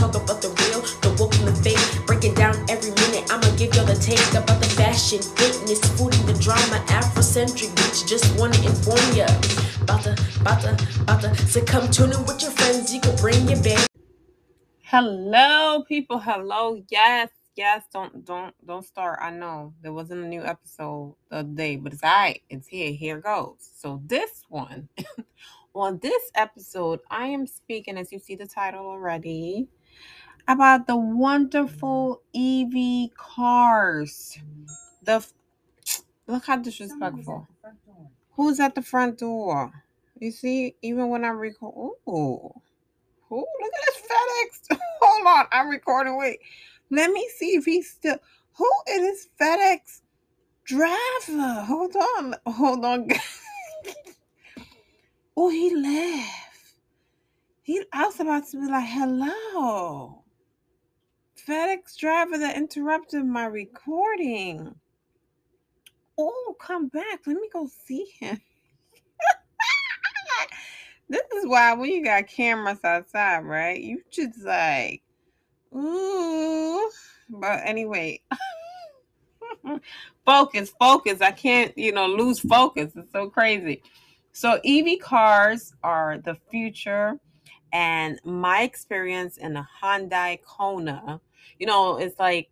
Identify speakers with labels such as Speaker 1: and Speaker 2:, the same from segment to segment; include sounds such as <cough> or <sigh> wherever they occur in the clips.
Speaker 1: talk about the real, the woke and the fake. Breaking down every minute, I'ma give y'all the take about the fashion, fitness, food and the drama. Afrocentric bitch, just wanna inform ya. About to, about to, about to. So come tune in with your friends, you can bring your band.
Speaker 2: Hello, people. Hello. Yes, yes. Don't don't don't start. I know there wasn't a new episode the other day, but it's alright. It's here. Here goes. So this one, <laughs> on this episode, I am speaking, as you see the title already, about the wonderful EV cars. The look how disrespectful. Who's at the front door? You see, even when I record, oh, oh, look at this FedEx. <laughs> Hold on, I'm recording. Wait, let me see if he's still. Who is this FedEx driver? Hold on, hold on. <laughs> oh, he left. He, I was about to be like, hello. FedEx driver that interrupted my recording. Oh, come back. Let me go see him. <laughs> this is why when you got cameras outside, right? You just like, ooh. But anyway, <laughs> focus, focus. I can't, you know, lose focus. It's so crazy. So EV cars are the future, and my experience in the Hyundai Kona, you know, it's like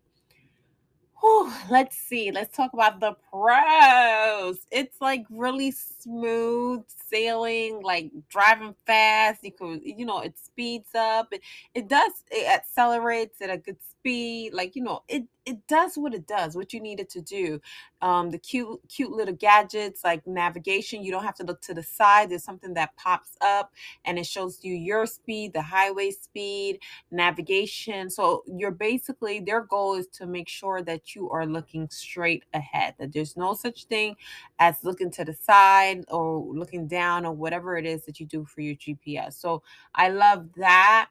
Speaker 2: Whew, let's see. Let's talk about the pros. It's like really smooth sailing, like driving fast. You could, you know, it speeds up. It, it does. It accelerates at a good speed. Like you know, it it does what it does. What you need it to do. Um, the cute cute little gadgets like navigation. You don't have to look to the side. There's something that pops up and it shows you your speed, the highway speed, navigation. So you're basically their goal is to make sure that you are looking straight ahead. That there's no such thing as looking to the side or looking down or whatever it is that you do for your GPS. So I love that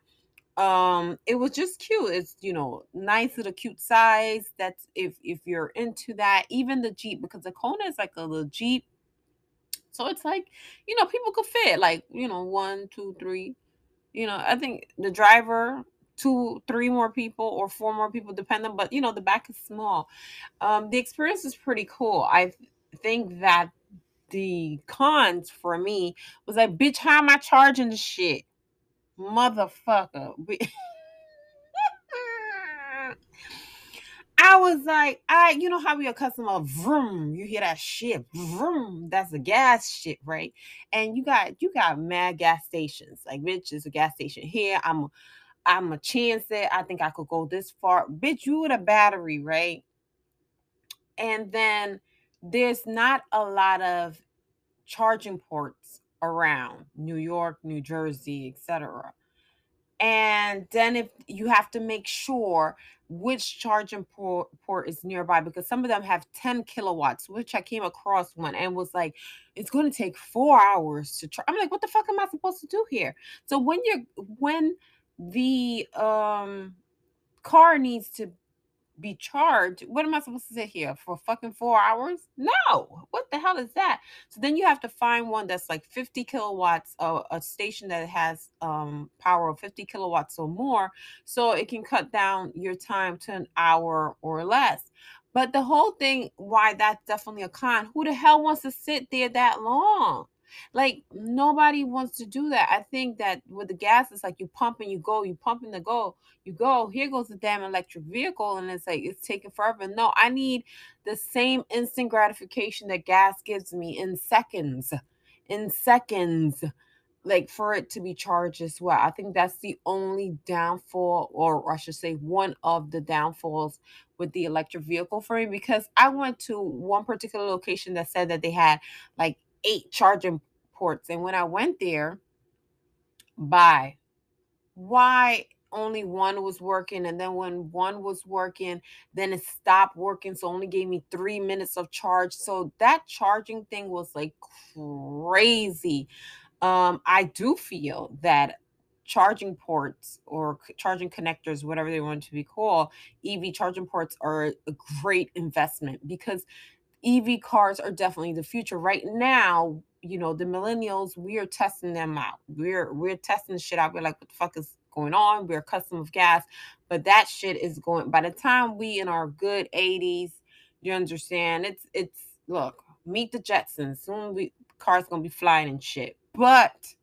Speaker 2: um it was just cute it's you know nice little cute size that's if if you're into that even the jeep because the kona is like a little jeep. So it's like you know people could fit like you know one two three you know i think the driver two three more people or four more people depending but you know the back is small. Um the experience is pretty cool. I th- think that the cons for me was like bitch how am i charging the shit motherfucker I was like, I, you know how we accustomed to vroom, you hear that shit, vroom, that's a gas shit, right? And you got you got mad gas stations. Like, bitch, is a gas station here. I'm I'm a chance it. I think I could go this far. Bitch, you with a battery, right? And then there's not a lot of charging ports around New York, New Jersey, etc. And then if you have to make sure which charging port, is nearby because some of them have 10 kilowatts, which I came across one and was like, it's going to take four hours to charge. I'm like, what the fuck am I supposed to do here? So when you're when the um car needs to be charged. What am I supposed to sit here for fucking four hours? No. What the hell is that? So then you have to find one that's like 50 kilowatts, uh, a station that has um, power of 50 kilowatts or more, so it can cut down your time to an hour or less. But the whole thing, why that's definitely a con. Who the hell wants to sit there that long? Like nobody wants to do that. I think that with the gas, it's like you pump and you go, you pump and the go, you go. Here goes the damn electric vehicle, and it's like it's taking forever. No, I need the same instant gratification that gas gives me in seconds, in seconds, like for it to be charged as well. I think that's the only downfall, or I should say, one of the downfalls with the electric vehicle for me because I went to one particular location that said that they had like eight charging ports. And when I went there, by why only one was working and then when one was working then it stopped working so only gave me three minutes of charge. So that charging thing was like crazy. Um i do feel that charging ports or charging connectors whatever they want to be called ev charging ports are a great investment because EV cars are definitely the future. Right now, you know, the millennials, we are testing them out. We're we're testing shit out. We're like, what the fuck is going on. We're accustomed of gas, but that shit is going. By the time we in our good 80s, you understand? It's it's look, meet the Jetsons. Soon we cars gonna be flying and shit. But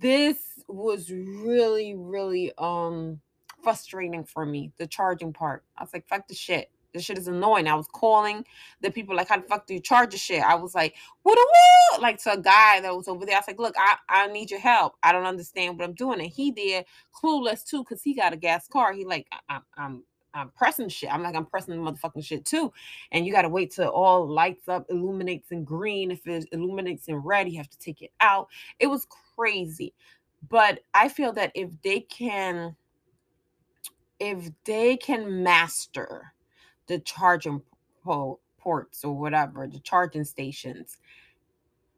Speaker 2: this was really, really um frustrating for me, the charging part. I was like, fuck the shit. This shit is annoying. I was calling the people like, how the fuck do you charge the shit? I was like, what a what? Like to a guy that was over there. I was like, look, I, I need your help. I don't understand what I'm doing. And he did clueless too, because he got a gas car. He like, I, I'm I'm pressing shit. I'm like, I'm pressing the motherfucking shit too. And you gotta wait till all lights up, illuminates in green. If it illuminates in red, you have to take it out. It was crazy. But I feel that if they can, if they can master the charging po- ports or whatever, the charging stations,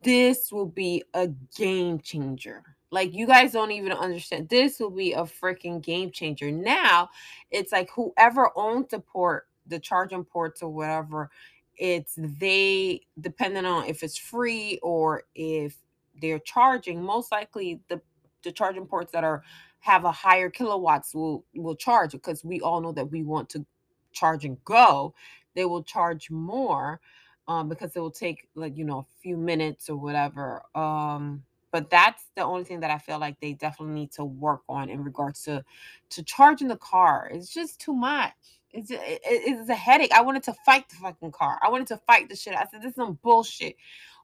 Speaker 2: this will be a game changer. Like you guys don't even understand. This will be a freaking game changer. Now, it's like whoever owns the port, the charging ports or whatever, it's they depending on if it's free or if they're charging, most likely the the charging ports that are have a higher kilowatts will will charge because we all know that we want to charge and go. They will charge more um, because it will take like you know a few minutes or whatever. Um, but that's the only thing that I feel like they definitely need to work on in regards to to charging the car. It's just too much. It's it, it's a headache. I wanted to fight the fucking car. I wanted to fight the shit. I said this is some bullshit.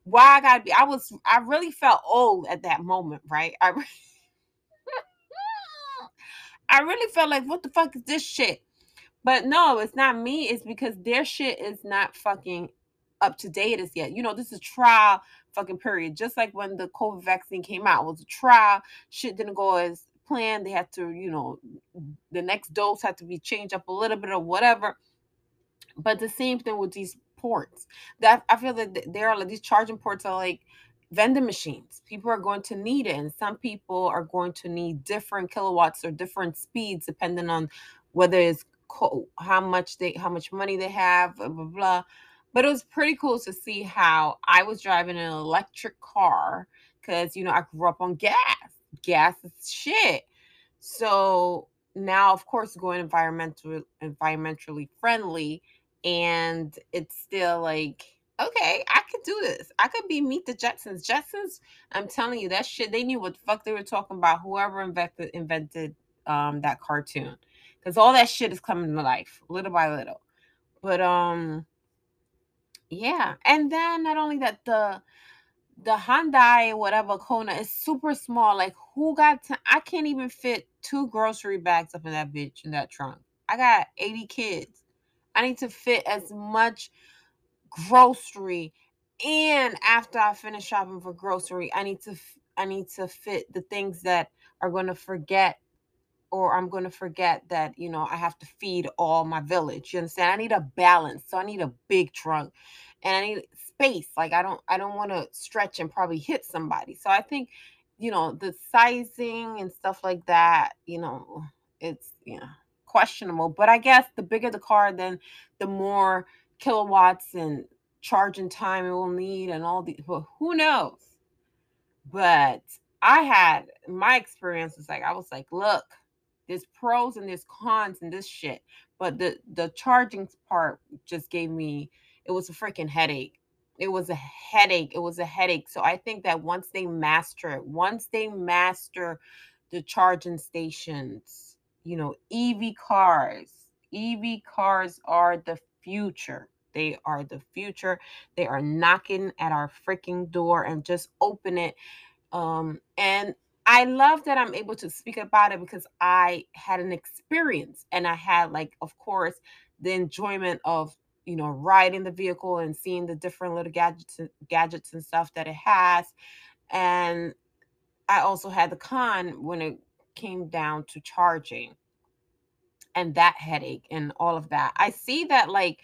Speaker 2: Why I gotta be? I was I really felt old at that moment, right? I <laughs> I really felt like what the fuck is this shit? But no, it's not me. It's because their shit is not fucking up to date as yet. You know, this is trial fucking period. Just like when the COVID vaccine came out, it was a trial. Shit didn't go as planned. They had to, you know, the next dose had to be changed up a little bit or whatever. But the same thing with these ports. That I feel that there are these charging ports are like vending machines. People are going to need it, and some people are going to need different kilowatts or different speeds depending on whether it's how much they how much money they have, blah blah blah. But it was pretty cool to see how I was driving an electric car because you know I grew up on gas. Gas is shit. So now, of course, going environmental environmentally friendly, and it's still like okay, I could do this. I could be Meet the Jetsons. Jetsons, I'm telling you, that shit, they knew what the fuck they were talking about. Whoever invented invented um that cartoon. Because all that shit is coming to life little by little. But um yeah, and then not only that, the the Hyundai whatever Kona is super small. Like who got I can't even fit two grocery bags up in that bitch in that trunk. I got 80 kids. I need to fit as much grocery and after I finish shopping for grocery, I need to I need to fit the things that are going to forget or I'm going to forget that, you know, I have to feed all my village. You understand? I need a balance. So I need a big trunk and I need space. Like I don't I don't want to stretch and probably hit somebody. So I think, you know, the sizing and stuff like that, you know, it's, you know, questionable. But I guess the bigger the car, then the more kilowatts and charging time it will need and all the well, who knows? But I had my experience was like I was like, look, there's pros and there's cons and this shit. But the the charging part just gave me it was a freaking headache. It was a headache. It was a headache. So I think that once they master it, once they master the charging stations, you know, EV cars, EV cars are the future. They are the future. They are knocking at our freaking door and just open it. Um, and I love that I'm able to speak about it because I had an experience and I had like of course the enjoyment of you know riding the vehicle and seeing the different little gadgets gadgets and stuff that it has and I also had the con when it came down to charging and that headache and all of that. I see that like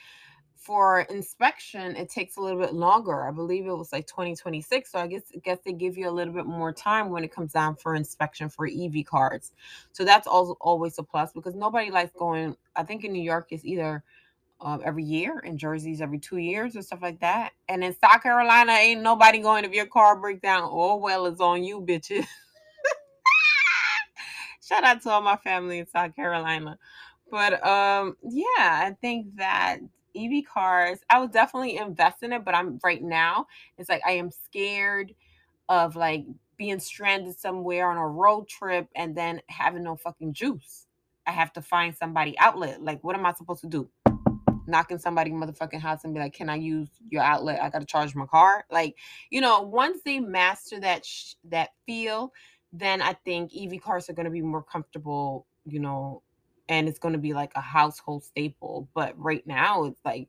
Speaker 2: for inspection, it takes a little bit longer. I believe it was like 2026. So I guess I guess they give you a little bit more time when it comes down for inspection for EV cards. So that's also always a plus because nobody likes going. I think in New York is either um, every year, in Jersey's every two years or stuff like that. And in South Carolina, ain't nobody going if your car breaks down. Oh well, it's on you, bitches. <laughs> Shout out to all my family in South Carolina. But um, yeah, I think that EV cars, I would definitely invest in it, but I'm right now, it's like I am scared of like being stranded somewhere on a road trip and then having no fucking juice. I have to find somebody outlet. Like, what am I supposed to do? Knocking somebody motherfucking house and be like, "Can I use your outlet? I gotta charge my car." Like, you know, once they master that sh- that feel, then I think EV cars are gonna be more comfortable. You know, and it's gonna be like a household staple. But right now, it's like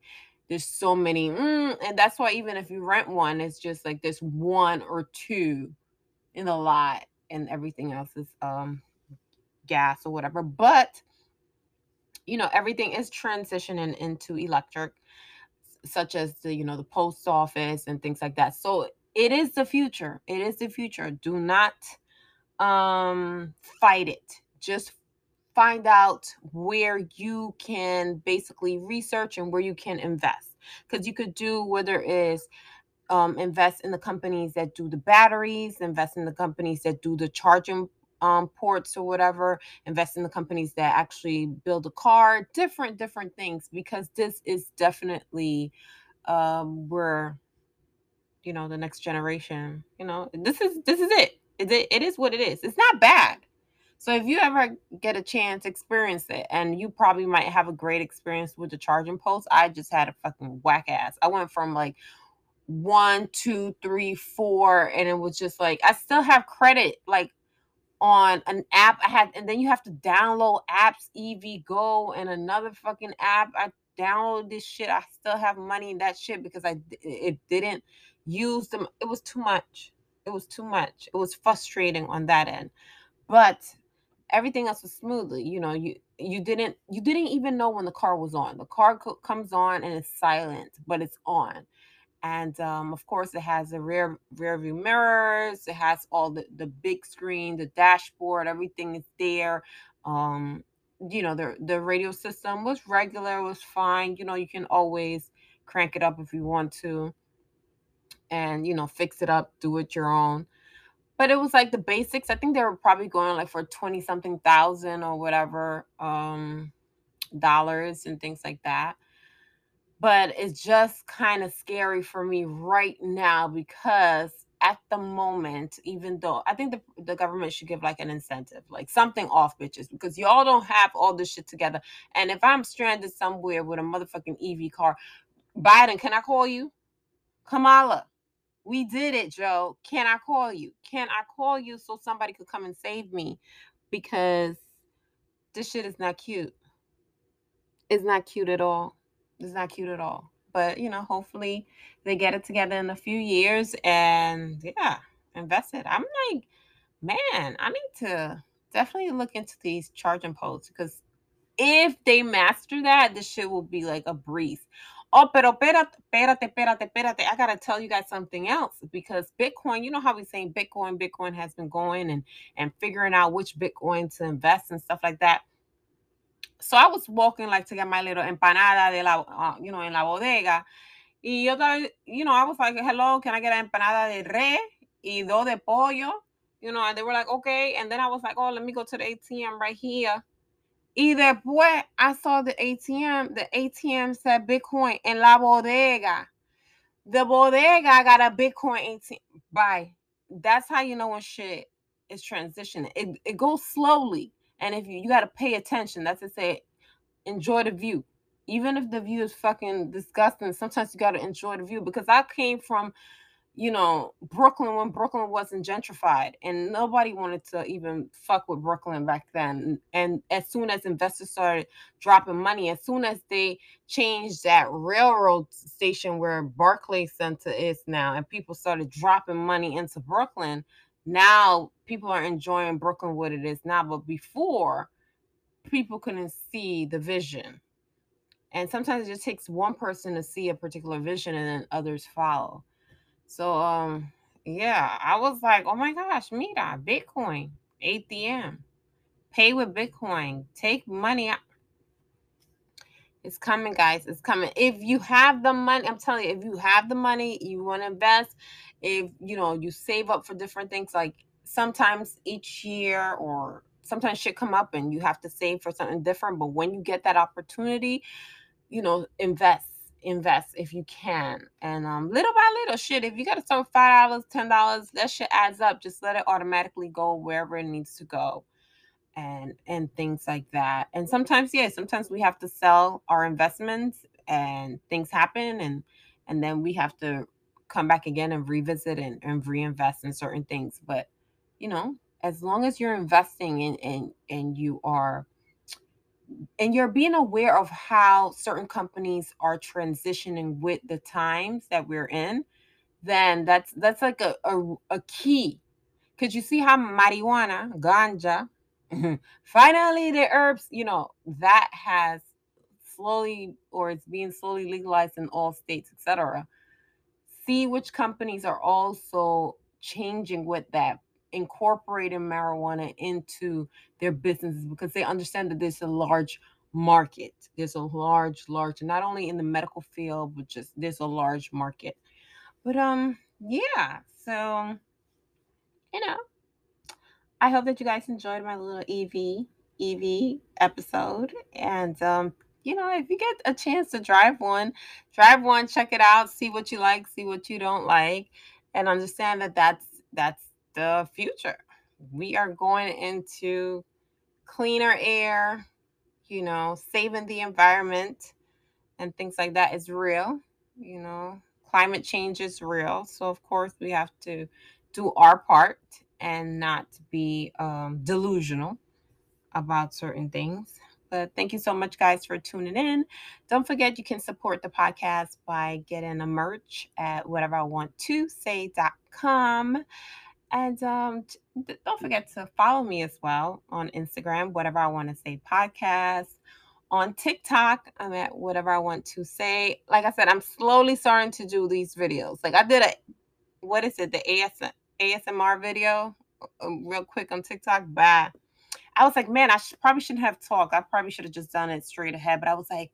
Speaker 2: there's so many, mm, and that's why even if you rent one, it's just like there's one or two in the lot, and everything else is um gas or whatever. But you know, everything is transitioning into electric, such as the you know the post office and things like that. So it is the future. It is the future. Do not um fight it. Just find out where you can basically research and where you can invest. Because you could do whether it's um, invest in the companies that do the batteries invest in the companies that do the charging um, ports or whatever invest in the companies that actually build a car different different things because this is definitely um, where you know the next generation you know this is this is it. It, it is what it is. It's not bad so if you ever get a chance, experience it. And you probably might have a great experience with the charging post. I just had a fucking whack ass. I went from like one, two, three, four, and it was just like I still have credit like on an app. I had, and then you have to download apps, EVgo, and another fucking app. I downloaded this shit. I still have money in that shit because I it didn't use them. It was too much. It was too much. It was frustrating on that end. But everything else was smoothly you know you you didn't you didn't even know when the car was on. The car co- comes on and it's silent but it's on. And um, of course it has the rear rear view mirrors it has all the the big screen the dashboard everything is there. Um you know the the radio system was regular was fine you know you can always crank it up if you want to and you know fix it up do it your own but it was like the basics. I think they were probably going like for 20 something thousand or whatever um dollars and things like that. But it's just kind of scary for me right now because at the moment, even though I think the, the government should give like an incentive, like something off bitches, because y'all don't have all this shit together. And if I'm stranded somewhere with a motherfucking EV car, Biden, can I call you? Kamala, we did it, Joe. Can I call you? Can I call you so somebody could come and save me? Because this shit is not cute. It's not cute at all. It's not cute at all. But you know, hopefully they get it together in a few years and yeah, invest it. I'm like, man, I need to definitely look into these charging posts because if they master that, this shit will be like a breeze. Oh, pero espérate, espérate, espérate. I gotta tell you guys something else because Bitcoin, you know how we saying Bitcoin, Bitcoin has been going and and figuring out which Bitcoin to invest and stuff like that. So I was walking like to get my little empanada de la, uh, you know, in la bodega. Y yo, you know, I was like, hello, can I get an empanada de re y dos de pollo? You know, and they were like, okay. And then I was like, oh, let me go to the ATM right here Y después I saw the ATM, the ATM said Bitcoin in la bodega. The bodega got a Bitcoin ATM. Bye. That's how you know when shit is transitioning. It, it goes slowly. And if you, you got to pay attention, that's to say, enjoy the view. Even if the view is fucking disgusting, sometimes you got to enjoy the view because I came from you know, Brooklyn when Brooklyn wasn't gentrified and nobody wanted to even fuck with Brooklyn back then. And as soon as investors started dropping money, as soon as they changed that railroad station where Barclay Center is now, and people started dropping money into Brooklyn, now people are enjoying Brooklyn what it is now. But before, people couldn't see the vision. And sometimes it just takes one person to see a particular vision and then others follow. So um yeah, I was like, oh my gosh, Mira, Bitcoin, ATM, pay with Bitcoin, take money. It's coming, guys. It's coming. If you have the money, I'm telling you, if you have the money, you want to invest, if you know, you save up for different things, like sometimes each year or sometimes shit come up and you have to save for something different. But when you get that opportunity, you know, invest invest if you can. And um, little by little, shit, if you got to start five dollars, ten dollars, that shit adds up. Just let it automatically go wherever it needs to go, and and things like that. And sometimes, yeah, sometimes we have to sell our investments, and things happen, and and then we have to come back again and revisit and, and reinvest in certain things. But you know, as long as you're investing in and and you are and you're being aware of how certain companies are transitioning with the times that we're in, then that's that's like a a, a key. Because you see how marijuana, ganja, <laughs> finally the herbs, you know, that has slowly or it's being slowly legalized in all states, etc. See which companies are also changing with that incorporating marijuana into their businesses because they understand that there's a large market. There's a large, large, not only in the medical field, but just there's a large market. But um, yeah. So, you know, I hope that you guys enjoyed my little EV EV episode. And um, you know, if you get a chance to drive one, drive one, check it out, see what you like, see what you don't like, and understand that that's that's the future. We are going into cleaner air, you know, saving the environment and things like that is real. You know, climate change is real. So, of course, we have to do our part and not be um, delusional about certain things. But thank you so much, guys, for tuning in. Don't forget you can support the podcast by getting a merch at whatever I want to say.com. And um, don't forget to follow me as well on Instagram, whatever I want to say podcast. On TikTok, I'm at whatever I want to say. Like I said, I'm slowly starting to do these videos. Like I did a, what is it, the AS, ASMR video uh, real quick on TikTok. Bye. I was like, man, I probably shouldn't have talked. I probably should have just done it straight ahead. But I was like,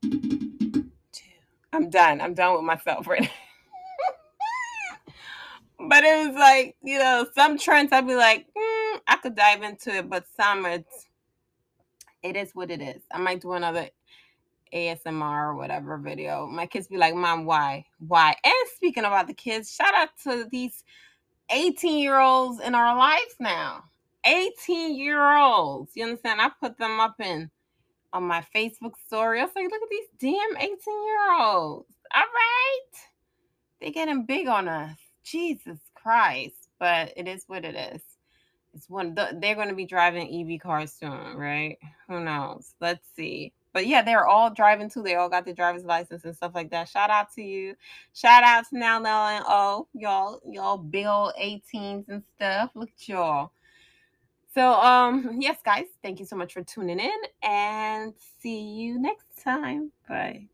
Speaker 2: welcome. To... I'm done. I'm done with myself right <laughs> now but it was like you know some trends I'd be like mm, I could dive into it, but some it's it is what it is. I might do another ASMR or whatever video. My kids be like, "Mom, why, why?" And speaking about the kids, shout out to these 18 year olds in our lives now. 18 year olds, you understand? I put them up in on my Facebook story. I was like, "Look at these damn 18 year olds." All right, they're getting big on us. Jesus Christ. But it is what it is. It's one they're going to be driving EV cars soon, right? Who knows? Let's see. But yeah, they're all driving too. They all got their driver's license and stuff like that. Shout out to you. Shout out to now now and oh y'all y'all big old 18s and stuff. Look at y'all. So um yes guys, thank you so much for tuning in and see you next time. Bye.